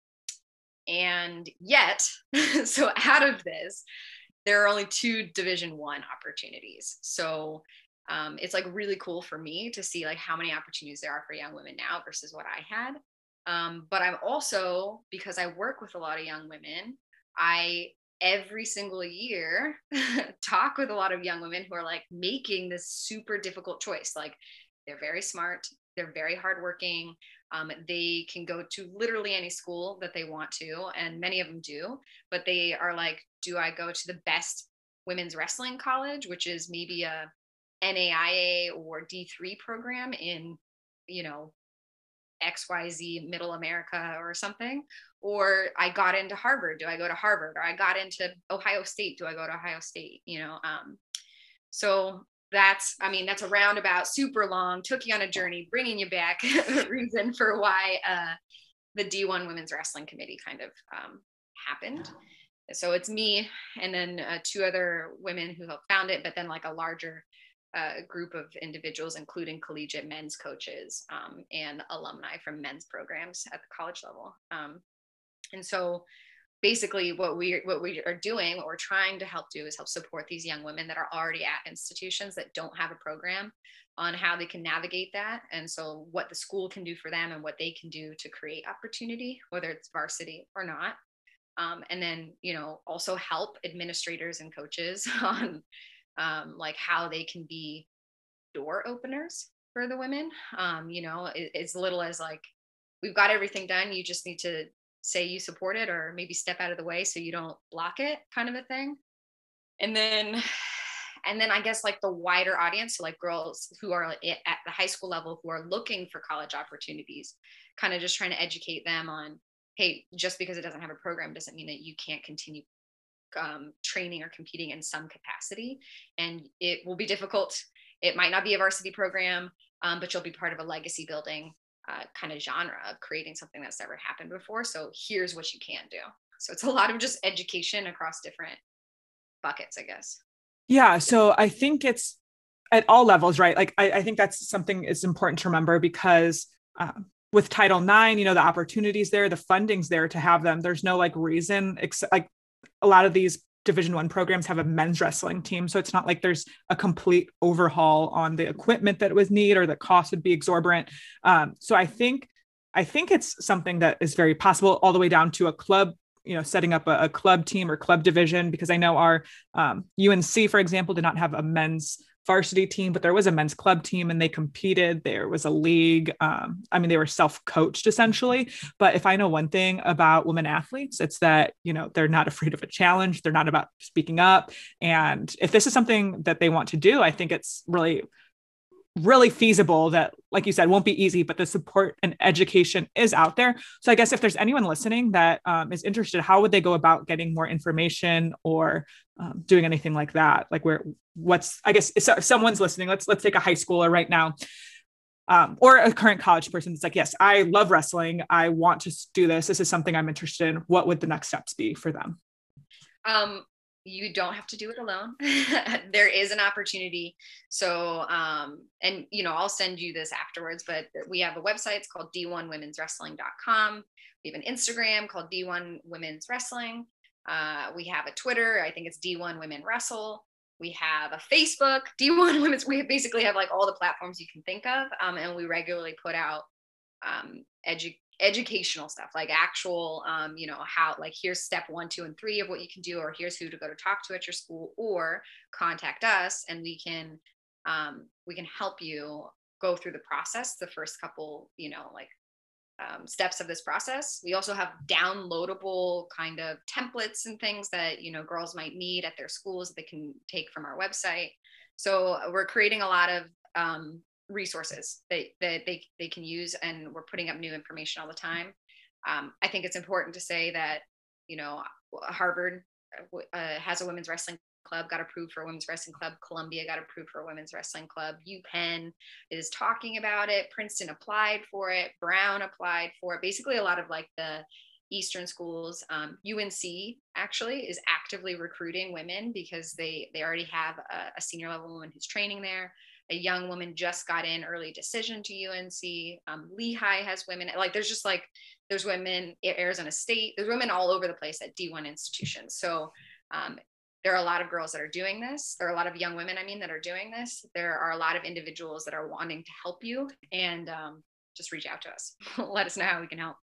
and yet, *laughs* so out of this, there are only two Division One opportunities. So um, it's like really cool for me to see like how many opportunities there are for young women now versus what I had. Um, but I'm also because I work with a lot of young women, I every single year *laughs* talk with a lot of young women who are like making this super difficult choice. Like they're very smart, they're very hardworking. Um, they can go to literally any school that they want to, and many of them do. But they are like, do I go to the best women's wrestling college, which is maybe a NAIA or D3 program in, you know, XYZ middle America or something. Or I got into Harvard. Do I go to Harvard? Or I got into Ohio State. Do I go to Ohio State? You know, um, so that's, I mean, that's a roundabout, super long, took you on a journey, bringing you back *laughs* the reason for why uh, the D1 Women's Wrestling Committee kind of um, happened. So it's me and then uh, two other women who helped found it, but then like a larger a group of individuals, including collegiate men's coaches um, and alumni from men's programs at the college level. Um, and so basically what we what we are doing what we're trying to help do is help support these young women that are already at institutions that don't have a program on how they can navigate that and so what the school can do for them and what they can do to create opportunity whether it's varsity or not um, and then you know also help administrators and coaches *laughs* on um, like how they can be door openers for the women. Um, you know, as little as like, we've got everything done. You just need to say you support it or maybe step out of the way so you don't block it kind of a thing. And then, *sighs* and then I guess like the wider audience, so like girls who are at the high school level who are looking for college opportunities, kind of just trying to educate them on, hey, just because it doesn't have a program doesn't mean that you can't continue um, training or competing in some capacity. And it will be difficult. It might not be a varsity program, um, but you'll be part of a legacy building uh, kind of genre of creating something that's never happened before. So here's what you can do. So it's a lot of just education across different buckets, I guess. Yeah. So I think it's at all levels, right? Like I, I think that's something is important to remember because um, with Title IX, you know, the opportunities there, the funding's there to have them. There's no like reason, except like a lot of these division one programs have a men's wrestling team so it's not like there's a complete overhaul on the equipment that was need or the cost would be exorbitant. Um, so i think i think it's something that is very possible all the way down to a club you know setting up a, a club team or club division because i know our um, unc for example did not have a men's varsity team, but there was a men's club team and they competed. There was a league. Um, I mean, they were self coached essentially. But if I know one thing about women athletes, it's that, you know, they're not afraid of a challenge. They're not about speaking up. And if this is something that they want to do, I think it's really really feasible that like you said won't be easy but the support and education is out there so i guess if there's anyone listening that um, is interested how would they go about getting more information or um, doing anything like that like where what's i guess if someone's listening let's let's take a high schooler right now um, or a current college person that's like yes i love wrestling i want to do this this is something i'm interested in what would the next steps be for them um, you don't have to do it alone. *laughs* there is an opportunity. So, um, and you know, I'll send you this afterwards, but we have a website. It's called d1womenswrestling.com. We have an Instagram called D1 Women's Wrestling. Uh, we have a Twitter. I think it's D1 Women Wrestle. We have a Facebook, *laughs* D1 Women's. We basically have like all the platforms you can think of, um, and we regularly put out um, edu- educational stuff, like actual, um, you know, how like here's step one, two, and three of what you can do, or here's who to go to talk to at your school, or contact us, and we can um, we can help you go through the process. The first couple, you know, like um, steps of this process. We also have downloadable kind of templates and things that you know girls might need at their schools that they can take from our website. So uh, we're creating a lot of um, resources that, that they, they can use, and we're putting up new information all the time. Um, I think it's important to say that you know Harvard uh, has a women's wrestling club got approved for a women's wrestling club. Columbia got approved for a women's wrestling club. UPenn is talking about it. Princeton applied for it. Brown applied for it. Basically, a lot of like the Eastern schools. Um, UNC actually is actively recruiting women because they they already have a, a, senior level woman who's training there. A young woman just got in early decision to UNC. Um, Lehigh has women. Like there's just like there's women Arizona State. There's women all over the place at D1 institutions. So um, there are a lot of girls that are doing this. There are a lot of young women, I mean, that are doing this. There are a lot of individuals that are wanting to help you and um, just reach out to us. *laughs* Let us know how we can help.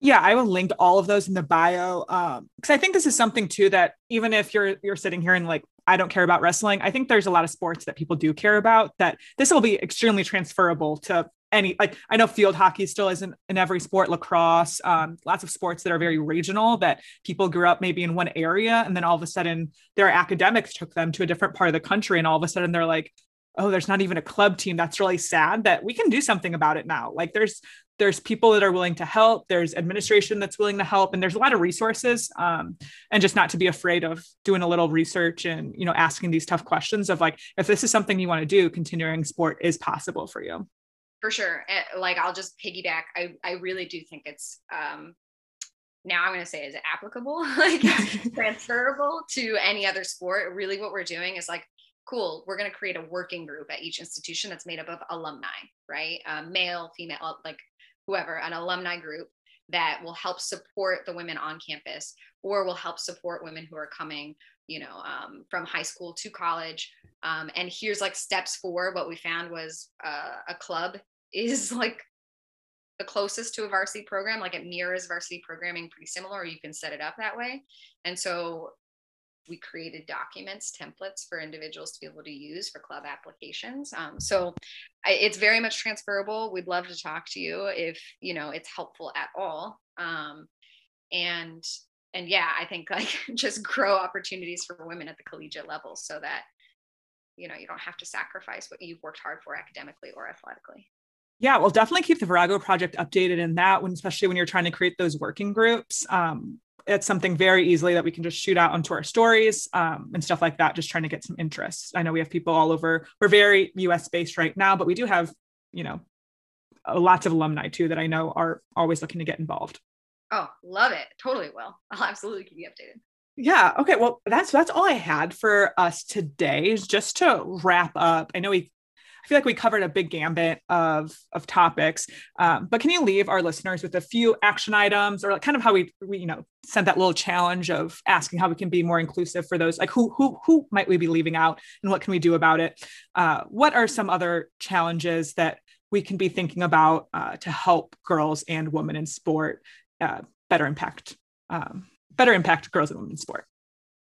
Yeah, I will link all of those in the bio because um, I think this is something too that even if you're you're sitting here and like I don't care about wrestling, I think there's a lot of sports that people do care about. That this will be extremely transferable to any like I know field hockey still isn't in every sport, lacrosse, um, lots of sports that are very regional that people grew up maybe in one area and then all of a sudden their academics took them to a different part of the country and all of a sudden they're like, oh, there's not even a club team. That's really sad that we can do something about it now. Like there's there's people that are willing to help there's administration that's willing to help and there's a lot of resources um, and just not to be afraid of doing a little research and you know asking these tough questions of like if this is something you want to do continuing sport is possible for you for sure. Eh, like I'll just piggyback. I I really do think it's um now I'm going to say is it applicable, *laughs* like transferable to any other sport. Really, what we're doing is like, cool. We're going to create a working group at each institution that's made up of alumni, right? Um, male, female, like whoever, an alumni group that will help support the women on campus, or will help support women who are coming, you know, um, from high school to college. Um, and here's like steps for what we found was uh, a club is like the closest to a varsity program like it mirrors varsity programming pretty similar or you can set it up that way. And so we created documents templates for individuals to be able to use for club applications. Um, so I, it's very much transferable. We'd love to talk to you if you know it's helpful at all. Um, and and yeah i think like *laughs* just grow opportunities for women at the collegiate level so that you know you don't have to sacrifice what you've worked hard for academically or athletically yeah, well, definitely keep the Virago project updated in that when, especially when you're trying to create those working groups. Um, it's something very easily that we can just shoot out onto our stories um, and stuff like that, just trying to get some interest. I know we have people all over. We're very US based right now, but we do have, you know, lots of alumni too that I know are always looking to get involved. Oh, love it. Totally will. *laughs* I'll absolutely keep you updated. Yeah. Okay. Well, that's that's all I had for us today. Is just to wrap up. I know we I feel like we covered a big gambit of of topics. Um, but can you leave our listeners with a few action items, or like kind of how we, we you know sent that little challenge of asking how we can be more inclusive for those like who who who might we be leaving out, and what can we do about it? Uh, what are some other challenges that we can be thinking about uh, to help girls and women in sport uh, better impact um, better impact girls and women in sport?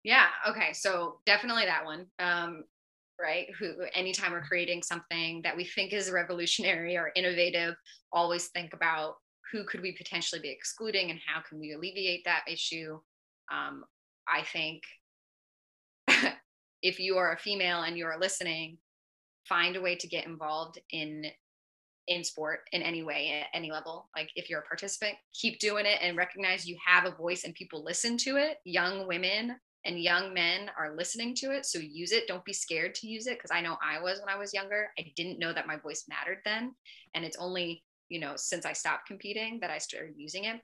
Yeah. Okay. So definitely that one. Um, right who anytime we're creating something that we think is revolutionary or innovative always think about who could we potentially be excluding and how can we alleviate that issue. Um, i think *laughs* if you are a female and you're listening find a way to get involved in in sport in any way at any level. Like if you're a participant keep doing it and recognize you have a voice and people listen to it young women and young men are listening to it. So use it. Don't be scared to use it. Cause I know I was when I was younger. I didn't know that my voice mattered then. And it's only, you know, since I stopped competing that I started using it.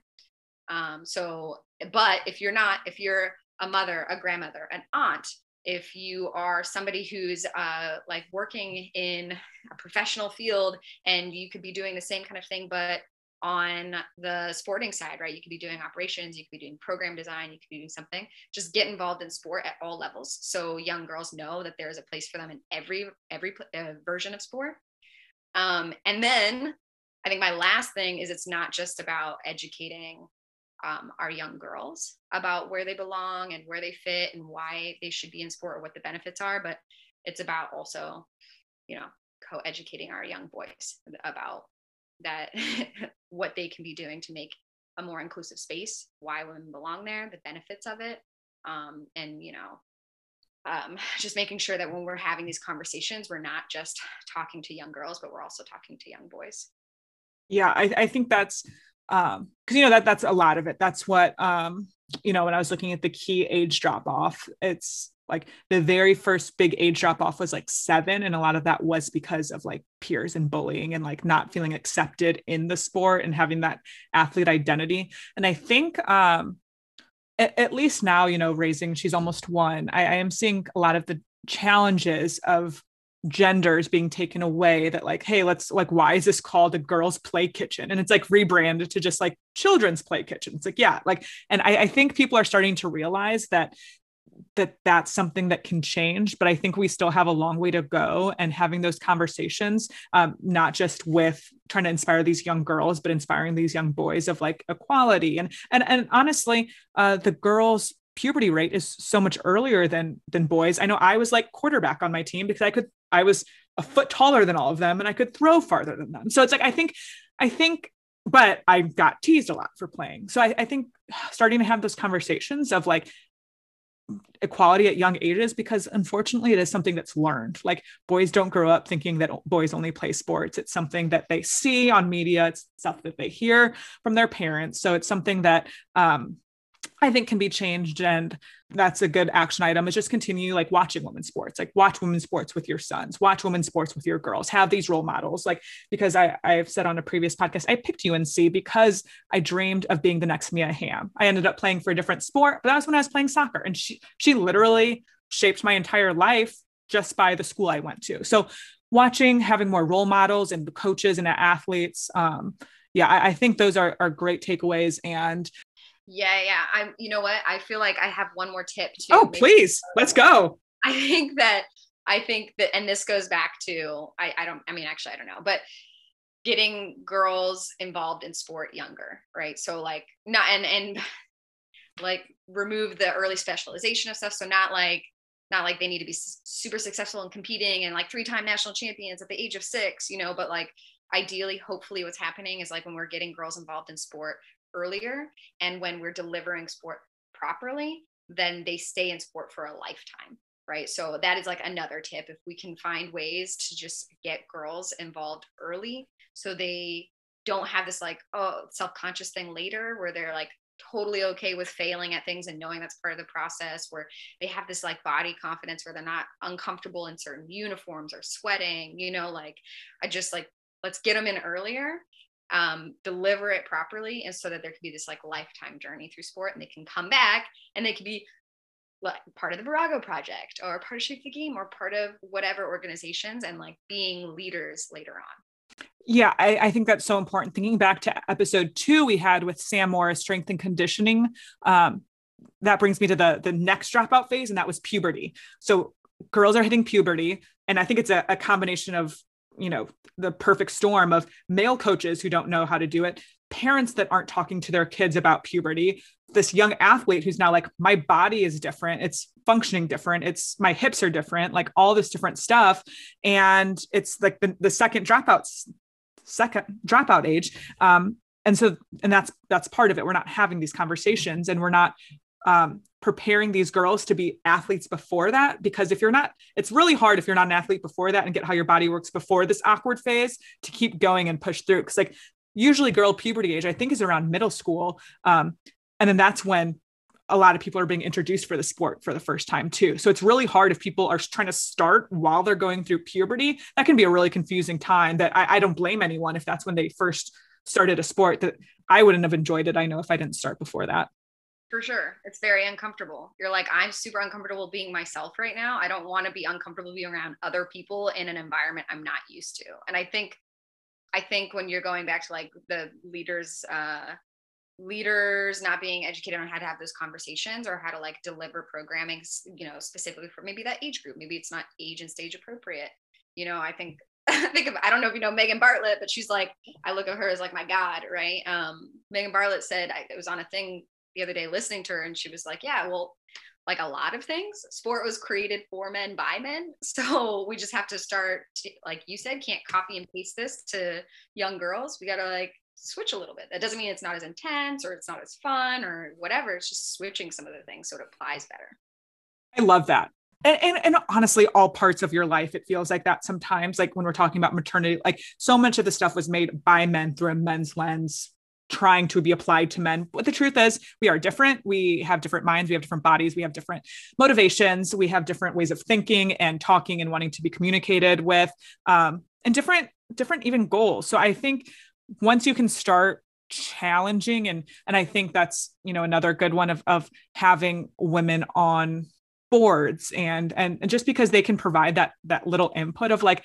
Um, so, but if you're not, if you're a mother, a grandmother, an aunt, if you are somebody who's uh, like working in a professional field and you could be doing the same kind of thing, but on the sporting side, right? You could be doing operations, you could be doing program design, you could be doing something. Just get involved in sport at all levels, so young girls know that there is a place for them in every every uh, version of sport. Um, and then I think my last thing is it's not just about educating um, our young girls about where they belong and where they fit and why they should be in sport or what the benefits are, but it's about also, you know, co-educating our young boys about that *laughs* what they can be doing to make a more inclusive space why women belong there the benefits of it um, and you know um, *laughs* just making sure that when we're having these conversations we're not just talking to young girls but we're also talking to young boys. Yeah i, I think that's um because you know that that's a lot of it. That's what um you know when i was looking at the key age drop off it's like the very first big age drop off was like seven and a lot of that was because of like peers and bullying and like not feeling accepted in the sport and having that athlete identity. And i think um at, at least now you know raising she's almost one I, I am seeing a lot of the challenges of genders being taken away that like hey let's like why is this called a girls play kitchen? And it's like rebranded to just like children's play kitchen. It's like yeah like and I, I think people are starting to realize that that that's something that can change but i think we still have a long way to go and having those conversations um, not just with trying to inspire these young girls but inspiring these young boys of like equality. And and and honestly uh, the girls puberty rate is so much earlier than than boys. I know i was like quarterback on my team because i could i was a foot taller than all of them and i could throw farther than them. So it's like i think i think but I got teased a lot for playing. So I, I, think starting to have those conversations of like, equality at young ages because unfortunately it is something that's learned. Like boys don't grow up thinking that boys only play sports. It's something that they see on media. It's stuff that they hear from their parents. So it's something that um, I think can be changed. And that's a good action item is just continue like watching women's sports, like watch women's sports with your sons, watch women's sports with your girls, have these role models. Like, because I, I've said on a previous podcast, I picked UNC because I dreamed of being the next Mia Hamm. I ended up playing for a different sport, but that was when I was playing soccer. And she, she literally shaped my entire life just by the school I went to. So watching, having more role models and the coaches and athletes, um, yeah, I, I, think those are, are great takeaways. And yeah, yeah. I'm you know what? I feel like I have one more tip too. Oh, please. Let's go. *laughs* I think that I think that and this goes back to I I don't I mean actually I don't know, but getting girls involved in sport younger, right? So like not and and *sighs* like remove the early specialization of stuff. So not like not like they need to be super successful in competing and like three-time national champions at the age of six, you know, but like ideally hopefully what's happening is like when we're getting girls involved in sport earlier and when we're delivering sport properly then they stay in sport for a lifetime right? So that is like another tip. If we can find ways to just get girls involved early so they don't have this like oh self-conscious thing later where they're like totally okay with failing at things and knowing that's part of the process where they have this like body confidence where they're not uncomfortable in certain uniforms or sweating you know like i just like let's get them in earlier um, deliver it properly and so that there could be this like lifetime journey through sport and they can come back and they could be like part of the Virago project or part of Shape the Game or part of whatever organizations and like being leaders later on. Yeah, I, I, think that's so important. Thinking back to episode two we had with Sam Morris, strength and conditioning, um, that brings me to the the next dropout phase, and that was puberty. So girls are hitting puberty, and I think it's a, a combination of you know the perfect storm of male coaches who don't know how to do it parents that aren't talking to their kids about puberty this young athlete who's now like my body is different. It's functioning different. It's my hips are different like all this different stuff. And it's like the, the second dropouts second dropout age um and so and that's that's part of it. We're not having these conversations and we're not um, preparing these girls to be athletes before that because if you're not it's really hard if you're not an athlete before that and get how your body works before this awkward phase to keep going and push through. Because like usually girl puberty age i think is around middle school um, and then that's when a lot of people are being introduced for the sport for the first time too. So it's really hard if people are trying to start while they're going through puberty. That can be a really confusing time that I, I don't blame anyone if that's when they first started a sport that i wouldn't have enjoyed it i know if i didn't start before that for sure. It's very uncomfortable. You're like, I'm super uncomfortable being myself right now. I don't want to be uncomfortable being around other people in an environment I'm not used to. And I think I think when you're going back to like the leaders, uh, leaders not being educated on how to have those conversations or how to like deliver programming, you know, specifically for maybe that age group. Maybe it's not age and stage appropriate. You know, I think I *laughs* think of I don't know if you know Megan Bartlett, but she's like I look at her as like my god, right? Um, Megan Bartlett said I it was on a thing the other day listening to her, and she was like, yeah, well, like a lot of things, sport was created for men by men, *laughs* so we just have to start, to, like you said, can't copy and paste this to young girls. We got to like switch a little bit. That doesn't mean it's not as intense or it's not as fun or whatever. It's just switching some of the things so it applies better. I love that. And, and, and, honestly, all parts of your life, it feels like that sometimes. Like when we're talking about maternity, like so much of the stuff was made by men through a men's lens, trying to be applied to men. But the truth is, we are different. We have different minds. We have different bodies. We have different motivations. We have different ways of thinking and talking and wanting to be communicated with, um, and different different even goals. So I think once you can start challenging and and I think that's you know another good one of of having women on boards and and just because they can provide that that little input of like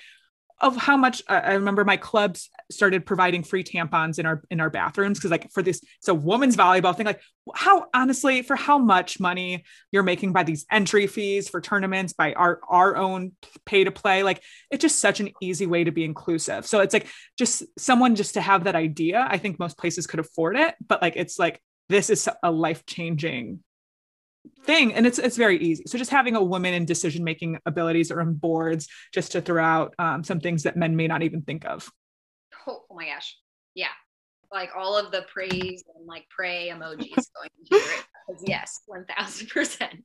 of how much uh, I remember my clubs started providing free tampons in our in our bathrooms because like for this it's a women's volleyball thing like how honestly for how much money you're making by these entry fees for tournaments by our our own pay to play like it's just such an easy way to be inclusive. So it's like just someone just to have that idea I think most places could afford it but like it's like this is a life changing thing and it's it's very easy. So just having a woman in decision making abilities or on boards just to throw out um, some things that men may not even think of. Oh, oh my gosh. Yeah. Like all of the praise and like pray emojis *laughs* going into it yes 1000%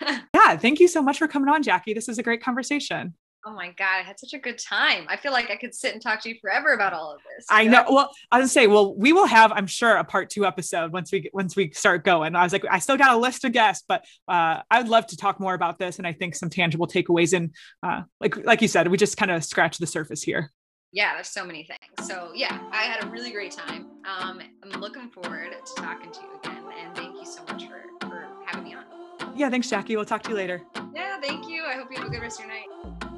*laughs* yeah thank you so much for coming on jackie. This is a great conversation Oh my God, I had such a good time. I feel like I could sit and talk to you forever about all of this. I know. Well, I was say, well, we will have, I'm sure, a part two episode once we once we start going. I was like, I still got a list of guests, but uh, I would love to talk more about this. And I think some tangible takeaways and uh, like like you said, we just kind of scratched the surface here. Yeah, there's so many things. So yeah, I had a really great time. Um, I'm looking forward to talking to you again. And thank you so much for, for having me on. Yeah, thanks, Jackie. We'll talk to you later. Yeah, thank you. I hope you have a good rest of your night.